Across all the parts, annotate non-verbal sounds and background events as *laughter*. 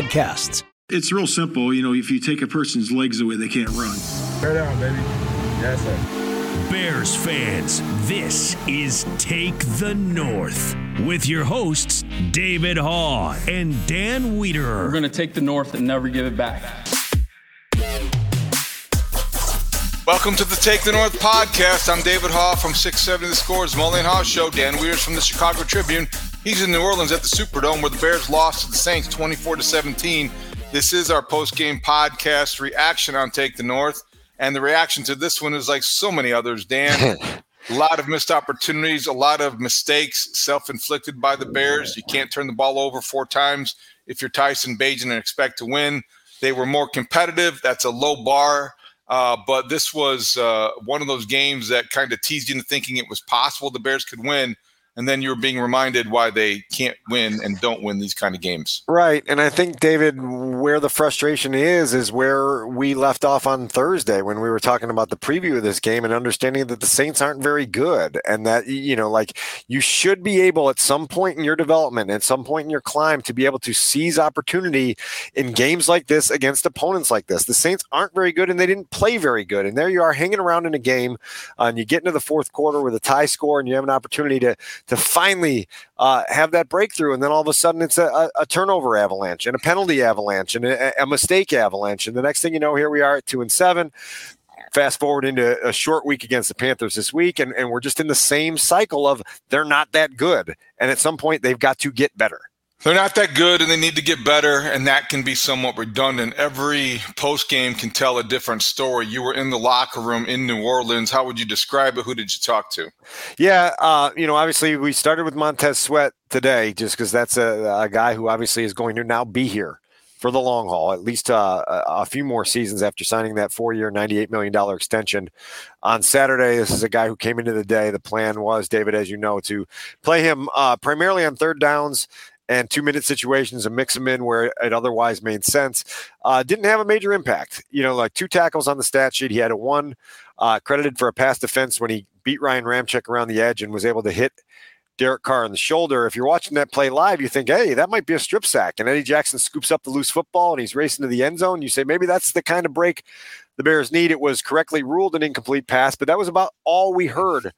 podcasts. It's real simple. You know, if you take a person's legs away, they can't run. Bear down, baby. Yes, sir. Bears fans, this is Take the North with your hosts, David Haugh and Dan Wiederer. We're going to take the North and never give it back. Welcome to the Take the North podcast. I'm David Haugh from 670 The Scores, Mully Haugh Show. Dan Wiederer's from the Chicago Tribune. He's in New Orleans at the Superdome where the Bears lost to the Saints 24 to 17. This is our post-game podcast reaction on Take the North. And the reaction to this one is like so many others, Dan. *laughs* a lot of missed opportunities, a lot of mistakes self-inflicted by the Bears. You can't turn the ball over four times if you're Tyson Bagent and expect to win. They were more competitive. That's a low bar. Uh, but this was uh, one of those games that kind of teased you into thinking it was possible the Bears could win and then you're being reminded why they can't win and don't win these kind of games. Right. And I think, David, where the frustration is, is where we left off on Thursday when we were talking about the preview of this game and understanding that the Saints aren't very good. And that, you know, like you should be able at some point in your development, at some point in your climb, to be able to seize opportunity in games like this against opponents like this. The Saints aren't very good and they didn't play very good. And there you are hanging around in a game uh, and you get into the fourth quarter with a tie score and you have an opportunity to to finally uh, have that breakthrough. And then all of a sudden it's a, a turnover avalanche and a penalty avalanche and a, a, mistake avalanche. And the next thing you know, here we are at two and seven. Fast forward into a short week against the Panthers this week, and, and we're just in the same cycle of they're not that good. And at some point, they've got to get better. They're not that good and they need to get better, and that can be somewhat redundant. Every post game can tell a different story. You were in the locker room in New Orleans. How would you describe it? Who did you talk to? Yeah, uh, you know, obviously we started with Montez Sweat today just because that's a, a, guy who obviously is going to now be here for the long haul, at least uh, a few more seasons after signing that four year, $98 million extension. On Saturday, this is a guy who came into the day. The plan was, David, as you know, to play him uh, primarily on third downs and two minute situations and mix them in where it otherwise made sense. Uh, didn't have a major impact. You know, like two tackles on the stat sheet. He had a one uh, credited for a pass defense when he beat Ryan Ramczyk around the edge and was able to hit Derek Carr on the shoulder. If you're watching that play live, you think, hey, that might be a strip sack. And Eddie Jackson scoops up the loose football and he's racing to the end zone. You say, maybe that's the kind of break the Bears need. It was correctly ruled an incomplete pass, but that was about all we heard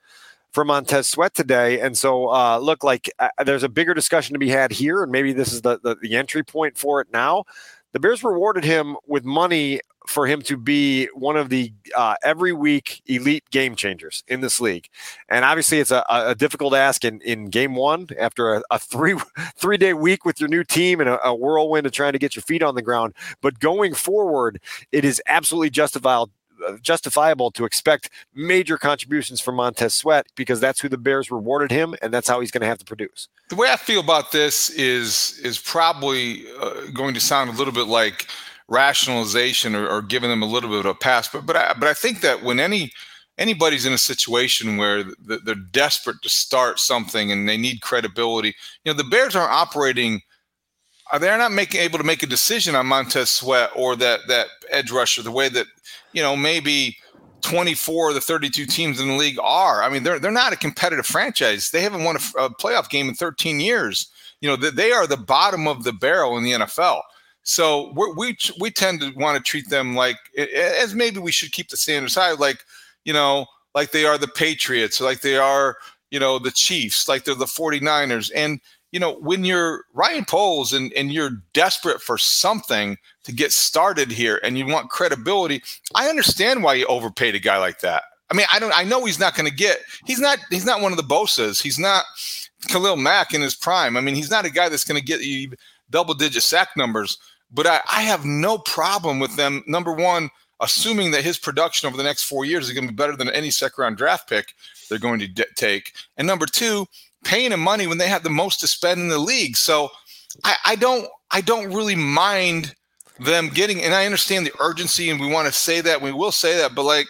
for Montez Sweat today. And so, uh, look, like uh, there's a bigger discussion to be had here, and maybe this is the, the, the entry point for it now. The Bears rewarded him with money for him to be one of the uh, every week elite game changers in this league. And obviously, it's a, a difficult ask in, in game one after a, a three *laughs* three day week with your new team and a, a whirlwind of trying to get your feet on the ground. But going forward, it is absolutely justified justifiable to expect major contributions from Montez Sweat because that's who the Bears rewarded him, and that's how he's going to have to produce. The way I feel about this is is probably uh, going to sound a little bit like rationalization or, or, giving them a little bit of a pass, but but I, but I think that when any anybody's in a situation where they're desperate to start something and they need credibility, you know, the Bears aren't operating Uh, they're not making able to make a decision on Montez Sweat or that that edge rusher the way that you know maybe 24 of the 32 teams in the league are. I mean, they're they're not a competitive franchise. They haven't won a, a playoff game in 13 years. You know, they, they are the bottom of the barrel in the NFL. So we we tend to want to treat them like as maybe we should keep the standards high, like you know, like they are the Patriots, like they are you know the Chiefs, like they're the 49ers, and you know, when you're Ryan Poles and, and you're desperate for something to get started here and you want credibility, I understand why you overpaid a guy like that. I mean, I don't I know he's not going to get he's not he's not one of the Bosa's. He's not Khalil Mack in his prime. I mean, he's not a guy that's going to get you double digit sack numbers, but I, I have no problem with them. Number one, assuming that his production over the next four years is going to be better than any second round draft pick they're going to de- take. And number two, paying him money when they have the most to spend in the league. So I, I don't I don't really mind them getting. And I understand the urgency, and we want to say that we will say that, but like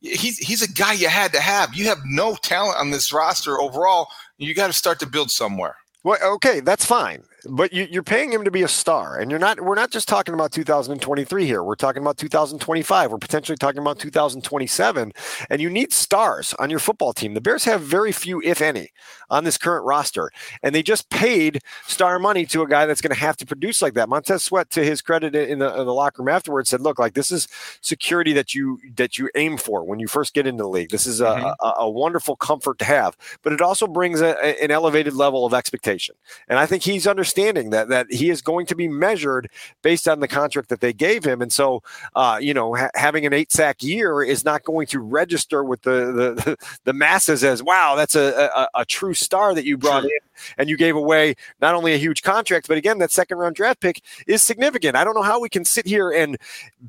he's he's a guy you had to have. You have no talent on this roster overall. You got to start to build somewhere. Well, okay, that's fine but you, are paying him to be a star, and you're not. We're not just talking about 2023 here. We're talking about 2025. We're potentially talking about 2027, and you need stars on your football team. The Bears have very few, if any, on this current roster, and they just paid star money to a guy that's going to have to produce like that. Montez Sweat, to his credit, in the, in the locker room afterwards, said, "Look, like this is security that you that you aim for when you first get into the league. This is a, mm-hmm. a, a wonderful comfort to have, but it also brings a, an elevated level of expectation, and I think he's understood." Understanding that that he is going to be measured based on the contract that they gave him, and so uh, you know ha- having an eight sack year is not going to register with the the, the masses as wow, that's a, a, a true star that you brought in, and you gave away not only a huge contract, but again that second round draft pick is significant. I don't know how we can sit here and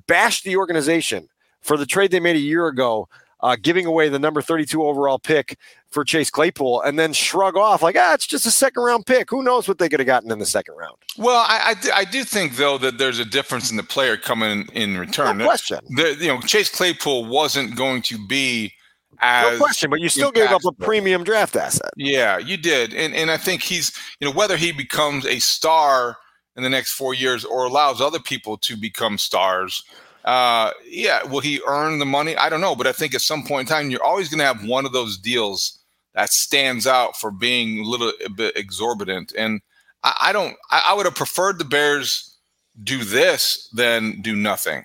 bash the organization for the trade they made a year ago uh, giving away the number 32 overall pick for Chase Claypool and then shrug off like, ah, it's just a second round pick. Who knows what they could have gotten in the second round? Well, I, I, I, do think, though, that there's a difference in the player coming in return. No question. The, you know, Chase Claypool wasn't going to be as no question, but you still gave up a premium draft asset. Yeah, you did. And, and I think he's, you know, whether he becomes a star in the next four years or allows other people to become stars – uh, yeah, will he earn the money? I don't know, but I think at some point in time, you're always going to have one of those deals that stands out for being a little a bit exorbitant. And I, I don't. I, I would have preferred the Bears do this than do nothing.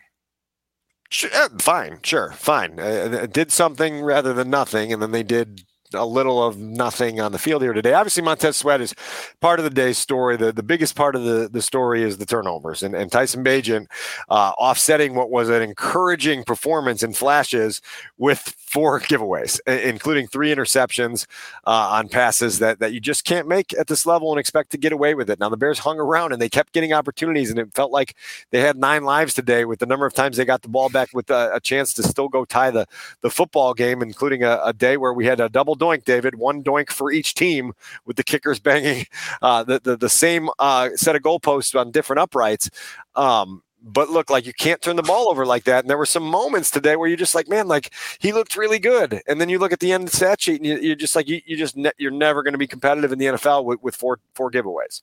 Sure, fine, sure, fine. Uh, did something rather than nothing, and then they did a little of nothing on the field here today. Obviously, Montez Sweat is part of the day's story. The, the biggest part of the, the story is the turnovers and, and Tyson Bagent uh, offsetting what was an encouraging performance in flashes with four *laughs* giveaways, including three interceptions uh, on passes that, that you just can't make at this level and expect to get away with it. Now, the Bears hung around and they kept getting opportunities, and it felt like they had nine lives today with the number of times they got the ball back with a, a chance to still go tie the, the football game, including a, a day where we had a double doink, David, one doink for each team, with the kickers banging uh, the, the, the same uh, set of goalposts on different uprights. Um, but look, like you can't turn the ball over like that. And there were some moments today where you're just like, man, like he looked really good. And then you look at the end of the stat sheet and you, are just like, you, you just ne- you're never going to be competitive in the NFL with, with four four giveaways.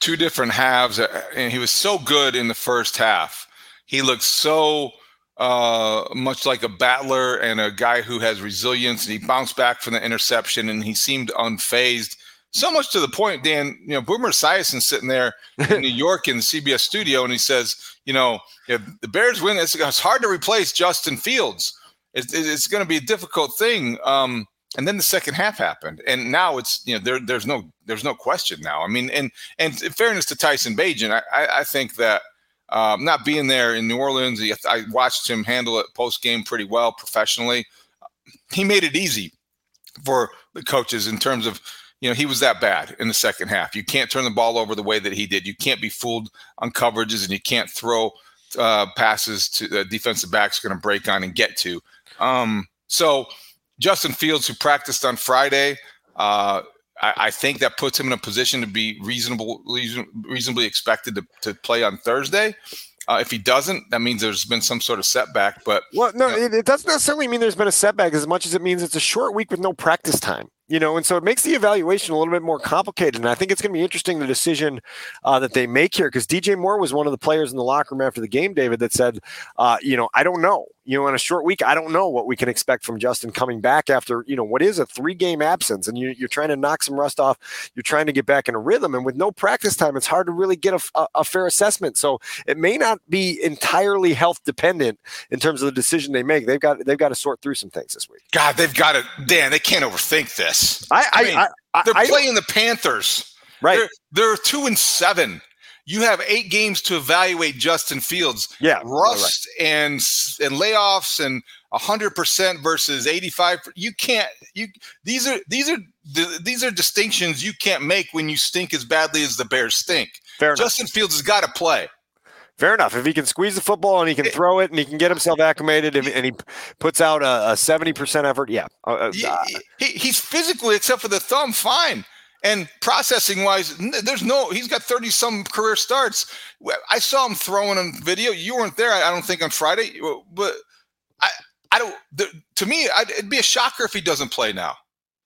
two different halves, uh, and he was so good in the first half. He looked so uh, much like a battler and a guy who has resilience, and he bounced back from the interception, and he seemed unfazed. So much to the point, Dan. You know, Boomer Esiason sitting there in *laughs* New York in the CBS studio, and he says, you know, if the Bears win, it's, it's hard to replace Justin Fields. It's, it's going to be a difficult thing. Um, and then the second half happened, and now it's you know there there's no there's no question now. I mean, and and in fairness to Tyson Bagent, I I, I think that um, not being there in New Orleans, I watched him handle it post game pretty well professionally. He made it easy for the coaches in terms of you know he was that bad in the second half. You can't turn the ball over the way that he did. You can't be fooled on coverages, and you can't throw uh, passes to the defensive backs going to break on and get to. Um, so Justin Fields, who practiced on Friday, uh, I, I, think that puts him in a position to be reasonable, reasonably expected to, to play on Thursday. Uh, if he doesn't, that means there's been some sort of setback. But well, no, you know, it, it, doesn't necessarily mean there's been a setback as much as it means it's a short week with no practice time. you know, and so it makes the evaluation a little bit more complicated. And I think it's going to be interesting the decision uh, that they make here because DJ Moore was one of the players in the locker room after the game, David, that said, uh, you know, I don't know. You know, in a short week, I don't know what we can expect from Justin coming back after, you know, what is a three game absence. And you, are trying to knock some rust off. You're trying to get back in a rhythm. And with no practice time, it's hard to really get a, a, a fair assessment. So it may not be entirely health dependent in terms of the decision they make. They've got they've got to sort through some things this week. God, they've got to, Dan, they can't overthink this. I, I, mean, I they're playing the Panthers. Right. They're, they're two and seven. You have eight games to evaluate Justin Fields. Yeah, rust right. and and layoffs and hundred percent versus eighty five. You can't. You these are these are these are distinctions you can't make when you stink as badly as the Bears stink. Fair Justin enough. Fields has got to play. Fair enough. If he can squeeze the football and he can throw it and he can get himself acclimated and, and he puts out a seventy percent effort, yeah, uh, uh, he, he's physically, except for the thumb, fine. And processing wise, there's no, he's got 30 some career starts. I saw him throwing on video. You weren't there, I don't think, on Friday, but I, I don't, to me, it'd be a shocker if he doesn't play now.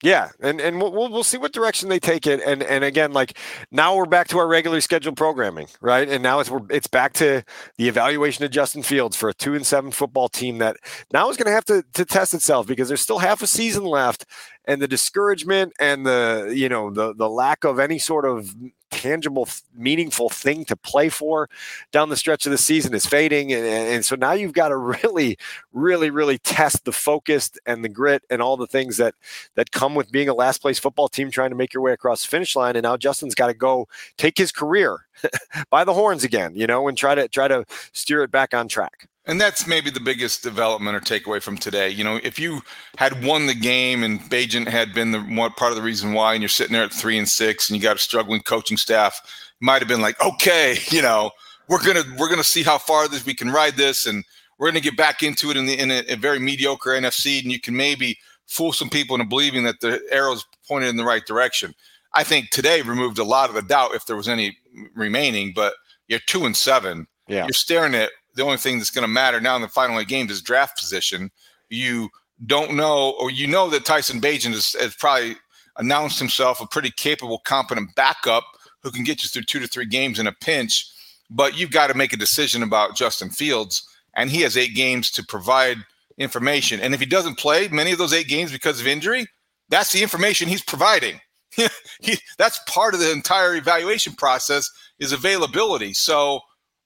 Yeah, and and we'll, we'll see what direction they take it. And and again, like now we're back to our regularly scheduled programming, right? And now it's we're it's back to the evaluation of Justin Fields for a two and seven football team that now is going to have to to test itself because there's still half a season left, and the discouragement and the you know the the lack of any sort of tangible, meaningful thing to play for down the stretch of the season is fading. And, and so now you've got to *laughs* really, really, really test the focus and the grit and all the things that that come with being a last place football team trying to make your way across the finish line. And now Justin's got to go take his career *laughs* by the horns again, you know, and try to try to steer it back on track. And that's maybe the biggest development or takeaway from today. You know, if you had won the game and Bagent had been the one part of the reason why, and you're sitting there at three and six, and you got a struggling coaching staff, might have been like, okay, *laughs* you know, we're gonna we're gonna see how far this we can ride this, and we're gonna get back into it in the in a, a very mediocre NFC, and you can maybe fool some people into believing that the arrow's pointed in the right direction. I think today removed a lot of the doubt if there was any remaining, but you're two and seven. Yeah. You're staring at the only thing that's going to matter now in the final eight games is draft position. You don't know, or you know that Tyson Bagent has, has probably announced himself a pretty capable, competent backup who can get you through two to three games in a pinch. But you've got to make a decision about Justin Fields, and he has eight games to provide information. And if he doesn't play many of those eight games because of injury, that's the information he's providing. *laughs* he, that's part of the entire evaluation process is availability. So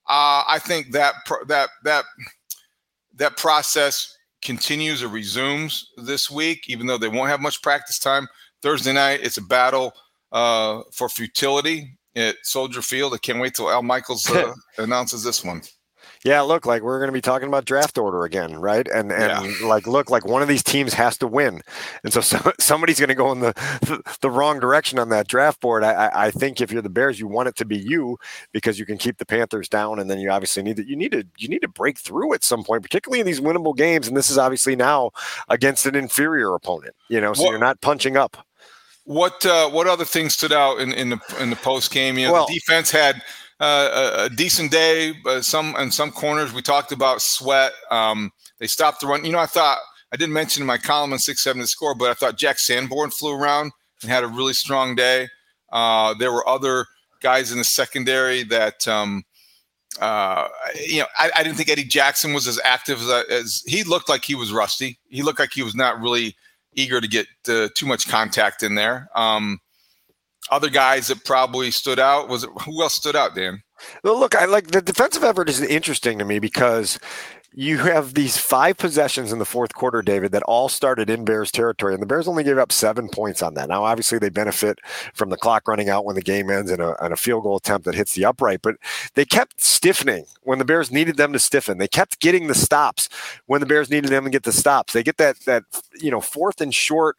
uh, I think that that that that process continues or resumes this week, even though they won't have much practice time. Thursday night, it's a battle uh, for futility at Soldier Field. I can't wait till Al Michaels *laughs* uh, announces this one yeah, look, like we're going to be talking about draft order again, right? And and yeah. like, look, like one of these teams has to win, and so, *laughs* so somebody's going to go in the, the, wrong direction on that draft board. I, I think if you're the Bears, you want it to be you because you can keep the Panthers down, and then you obviously need to you need to you need to break through at some point, particularly in these winnable games. And this is obviously now against an inferior opponent, you know, so you're not punching up. What uh, what other things stood out in, in the in the post game? You know, well, the defense had uh, a, decent day. But some in some corners, we talked about sweat. Um, they stopped the run. You know, I thought I didn't mention in my column in six seven to score, but I thought Jack Sanborn flew around and had a really strong day. Uh, there were other guys in the secondary that. Um, uh, you know, I, I, didn't think Eddie Jackson was as active as, as, he looked like he was rusty. He looked like he was not really eager to get uh, too much contact in there. Um, other guys that probably stood out was it, who else stood out, Dan? Well, look, I like the defensive effort is interesting to me because you have these five possessions in the fourth quarter, David, that all started in Bears territory, and the Bears only gave up seven points on that. Now, obviously, they benefit from the clock running out when the game ends and a, and a field goal attempt that hits the upright, but they kept stiffening when the Bears needed them to stiffen. They kept getting the stops when the Bears needed them to get the stops. They get that that you know fourth and short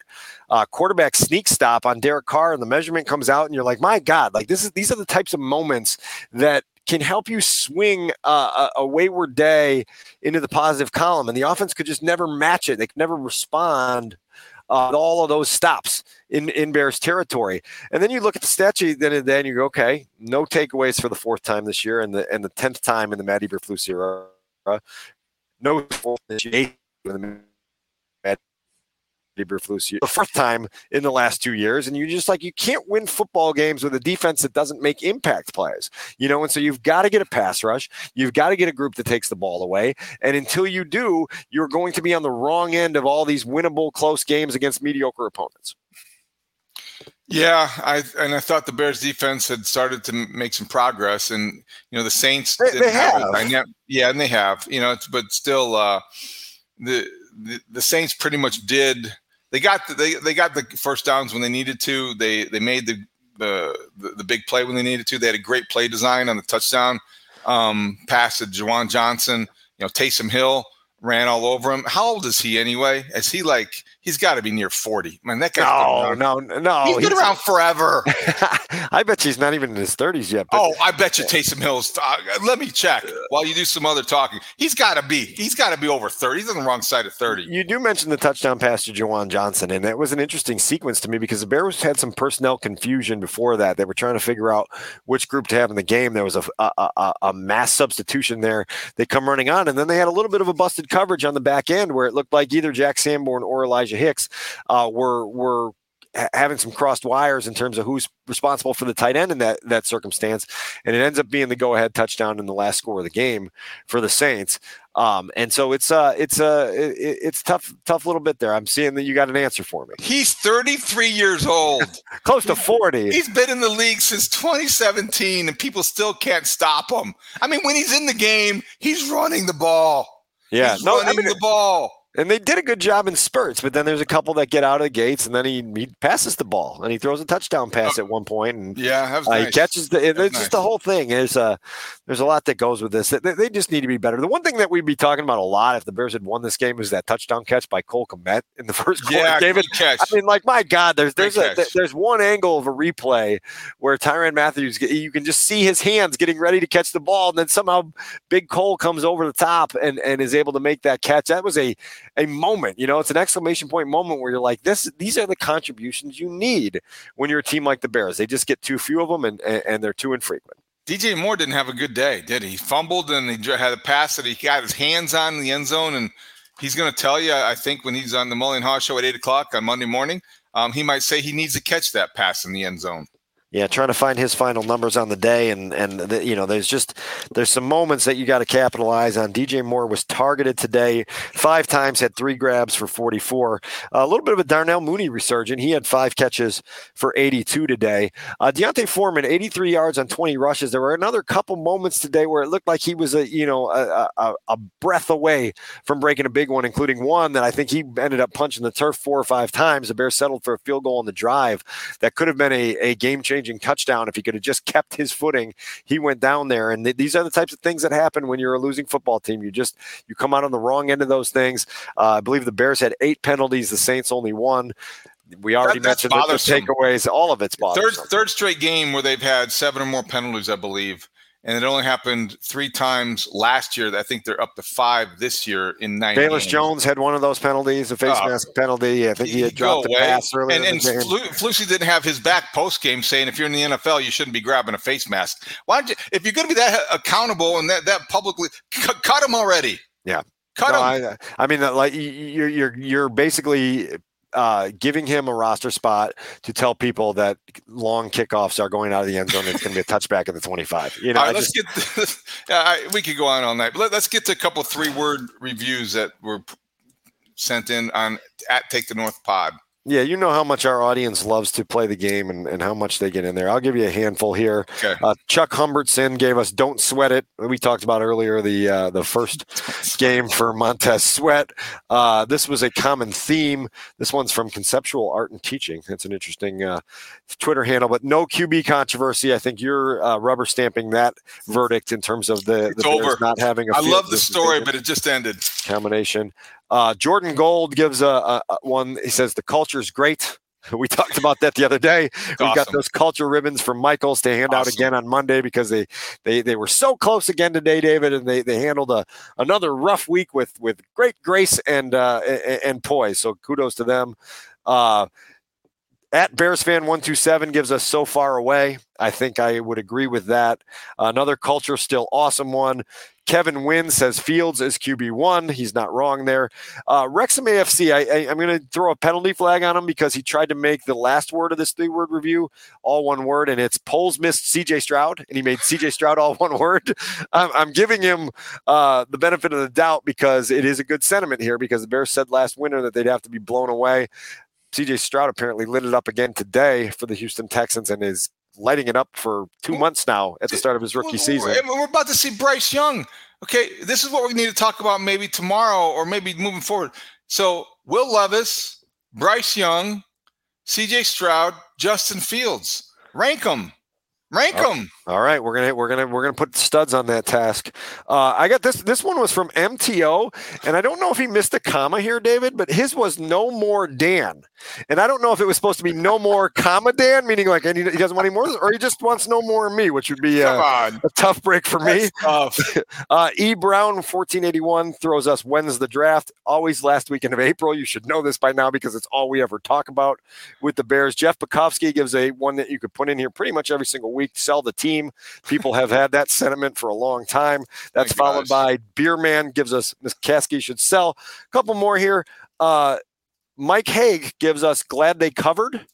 uh, quarterback sneak stop on Derek Carr, and the measurement comes out, and you're like, my God, like this is these are the types of moments that can help you swing a, a, wayward day into the positive column. And the offense could just never match it. They could never respond uh, all of those stops in, in Bears territory. And then you look at the stat sheet then and then you go, okay, no takeaways for the fourth time this year and the and the tenth time in the Matt Eberflus era. No fourth this year Eberflus the fourth time in the last two years, and you're just like you can't win football games with a defense that doesn't make impact plays, you know. And so you've got to get a pass rush, you've got to get a group that takes the ball away, and until you do, you're going to be on the wrong end of all these winnable close games against mediocre opponents. Yeah, I and I thought the Bears defense had started to make some progress, and you know the Saints they, they have, have yeah, and they have, you know, but still, uh, the, the the Saints pretty much did. They got the, they they got the first downs when they needed to. They they made the the the, big play when they needed to. They had a great play design on the touchdown um, pass to Juwan Johnson. You know, Taysom Hill ran all over him. How old is he anyway? Is he like he's got to be near 40. Man, that guy. No, no, no. He's been around forever. *laughs* I bet he's not even in his 30s yet. But, oh, I bet you Taysom Hill's. Uh, let me check while you do some other talking. He's got to be. He's got to be over 30. He's on the wrong side of 30. You do mention the touchdown pass to Juwan Johnson, and that was an interesting sequence to me because the Bears had some personnel confusion before that. They were trying to figure out which group to have in the game. There was a, a, a, a mass substitution there. They come running on, and then they had a little bit of a busted coverage on the back end where it looked like either Jack Sanborn or Elijah Hicks uh, were were having some crossed wires in terms of who's responsible for the tight end in that that circumstance, and it ends up being the go ahead touchdown in the last score of the game for the Saints. Um, and so it's uh it's uh it, it's tough tough little bit there. I'm seeing that you got an answer for me. He's 33 years old, *laughs* close to 40. He's been in the league since 2017, and people still can't stop him. I mean, when he's in the game, he's running the ball. Yeah, he's no, running I mean, the ball and they did a good job in spurts, but then there's a couple that get out of the gates, and then he, he passes the ball and he throws a touchdown pass oh, at one point, and yeah, uh, nice. he catches the. It's nice. just the whole thing is uh, there's a lot that goes with this. They, they, just need to be better. The one thing that we'd be talking about a lot if the Bears had won this game is that touchdown catch by Cole Kmet in the *laughs* first quarter. Yeah, David, catch. I mean, like my God, there's there's a, there's one angle of a replay where Tyrann Mathieu, you can just see his hands getting ready to catch the ball, and then somehow Big Cole comes over the top and and is able to make that catch. That was a a moment you know, it's an exclamation point moment where you're like, this, these are the contributions you need when you're a team like the Bears. They just get too few of them and, and they're too infrequent. DJ Moore didn't have a good day, did he? He fumbled and he had a pass that he got his hands on in the end zone. And he's going to tell you, I think, when he's on the Mully and Haugh show at eight o'clock on Monday morning, um, he might say he needs to catch that pass in the end zone yeah, trying to find his final numbers on the day, and and the, you know, there's just there's some moments that you got to capitalize on. DJ Moore was targeted today five times, had three grabs for 44. a little bit of a Darnell Mooney resurgent. He had five catches for 82 today. Uh, D'Onta Foreman, 83 yards on 20 rushes. There were another couple moments today where it looked like he was a you know a, a, a breath away from breaking a big one, including one that I think he ended up punching the turf four or five times. The Bears settled for a field goal on the drive that could have been a, a game changer changing touchdown. If he could have just kept his footing, he went down there. And th- these are the types of things that happen when you're a losing football team. You just you come out on the wrong end of those things. Uh, I believe the Bears had eight penalties, the Saints only one. We already that, mentioned the, the takeaways. All of it's bothersome. Third, third straight game where they've had seven or more penalties, I believe and it only happened three times last year. I think they're up to five this year in nine. Velus Jones had one of those penalties, a face uh, mask penalty. Yeah, I think he had dropped the pass earlier. And, and Flu- didn't have his back post game saying if you're in the NFL, you shouldn't be grabbing a face mask. Why don't you? If you're going to be that accountable and that that publicly, cut, cut him already. Yeah. Cut no, him. I, I mean, like you're you're you're basically uh, giving him a roster spot to tell people that long kickoffs are going out of the end zone. It's going to be a touchback at the 25. You know, right, let's just, get. *laughs* To, we could go on all night, but let, us get to a couple three word reviews that were sent in on at Take the North Pod. Yeah, you know how much our audience loves to play the game and, and how much they get in there. I'll give you a handful here. Okay. Uh, Chuck Humbertson gave us "Don't Sweat It." We talked about earlier the uh, the first *laughs* game for Montez Sweat. Uh, this was a common theme. This one's from Conceptual Art and Teaching. That's an interesting uh, Twitter handle, but no QB controversy. I think you're uh, rubber stamping that verdict in terms of the, the not having. A I love the story, but it just ended. Combination. Uh, Jordan Gold gives a, a, a, one. He says the culture is great. *laughs* We talked about that the other day. we awesome. got those culture ribbons from Michaels to hand awesome. out again on Monday because they, they they were so close again today, David, and they, they handled a another rough week with with great grace and uh, and, and poise. So kudos to them. Uh, At Bears fan one two seven gives us so far away. I think I would agree with that. Another culture still awesome one. Kevin Wynn says Fields is QB one. He's not wrong there. Uh, Wrexham AFC. I, am going to throw a penalty flag on him because he tried to make the last word of this three word review all one word, and it's Poles missed CJ Stroud, and he made CJ Stroud all *laughs* one word. I'm, I'm giving him uh, the benefit of the doubt because it is a good sentiment here because the Bears said last winter that they'd have to be blown away. CJ Stroud apparently lit it up again today for the Houston Texans and is lighting it up for two months now at the start of his rookie season. We're about to see Bryce Young. Okay, this is what we need to talk about maybe tomorrow or maybe moving forward. So, Will Levis, Bryce Young, CJ Stroud, Justin Fields. Rank them. Rank them. All right, we're gonna we're gonna we're gonna put studs on that task. Uh, I got this. This one was from MTO, and I don't know if he missed a comma here, David, but his was no more Dan, and I don't know if it was supposed to be no more comma Dan, meaning like he doesn't want any more, or he just wants no more me, which would be a, a tough break for me. *laughs* uh, e Brown fourteen eighty one throws us when's the draft? Always last weekend of April. You should know this by now because it's all we ever talk about with the Bears. Jeff Bukowski gives a one that you could put in here pretty much every single week. Sell the team. People have had that sentiment for a long time. That's followed by Beer Man gives us McCaskey should sell. A couple more here. Uh, Mike Haig gives us glad they covered.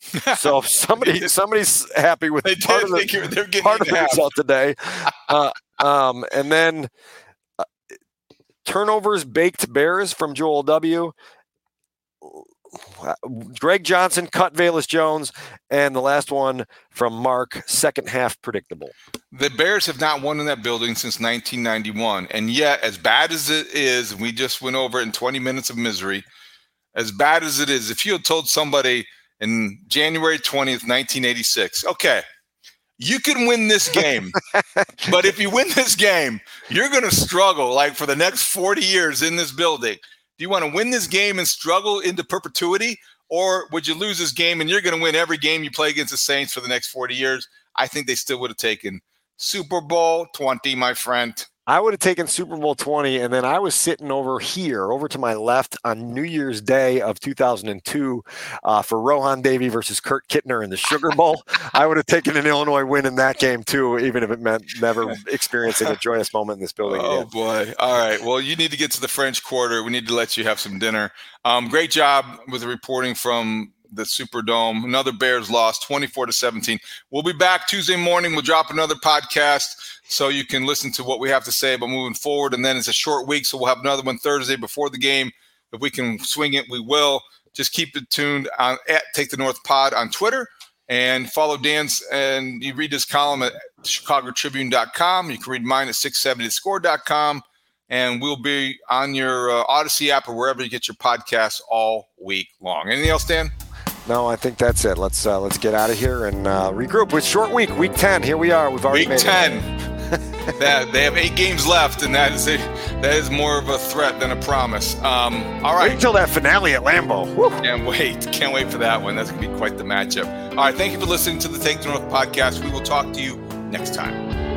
*laughs* so if somebody somebody's happy with they part of the, part of the result today. *laughs* Uh, um, and then uh, turnovers baked bears from Joel W. Greg Johnson, cut Velus Jones, and the last one from Mark, second half predictable. The Bears have not won in that building since 1991. And yet, as bad as it is, we just went over it in 20 minutes of misery, as bad as it is, if you had told somebody in January 20th, 1986, okay, you can win this game. but if you win this game, you're going to struggle like for the next 40 years in this building. Do you want to win this game and struggle into perpetuity? Or would you lose this game and you're going to win every game you play against the Saints for the next 40 years? I think they still would have taken Super Bowl 20, my friend. I would have taken Super Bowl 20, and then I was sitting over here, over to my left on New Year's Day of 2002 uh, for Rohan Davey versus Kurt Kittner in the Sugar Bowl. I would have taken an Illinois win in that game too, even if it meant never experiencing a joyous moment in this building. Oh, again. boy. All right. Well, you need to get to the French Quarter. We need to let you have some dinner. Um, great job with the reporting from the Superdome. Another Bears loss, 24 to 17. We'll be back Tuesday morning. We'll drop another podcast so you can listen to what we have to say about moving forward. And then it's a short week, so we'll have another one Thursday before the game. If we can swing it, we will. Just keep it tuned on at Take the North Pod on Twitter and follow Dan's and you read his column at chicagotribune.com. You can read mine at 670score.com. And we'll be on your uh, Audacy app or wherever you get your podcasts all week long. Anything else, Dan? No, I think that's it. Let's uh, let's get out of here and uh, regroup with short week, week ten. Here we are. We've already week ten. *laughs* that they have eight games left, and that is a, that is more of a threat than a promise. Um, all right, wait until that finale at Lambeau. Woo. Can't wait, can't wait for that one. That's gonna be quite the matchup. All right, thank you for listening to the Take the North podcast. We will talk to you next time.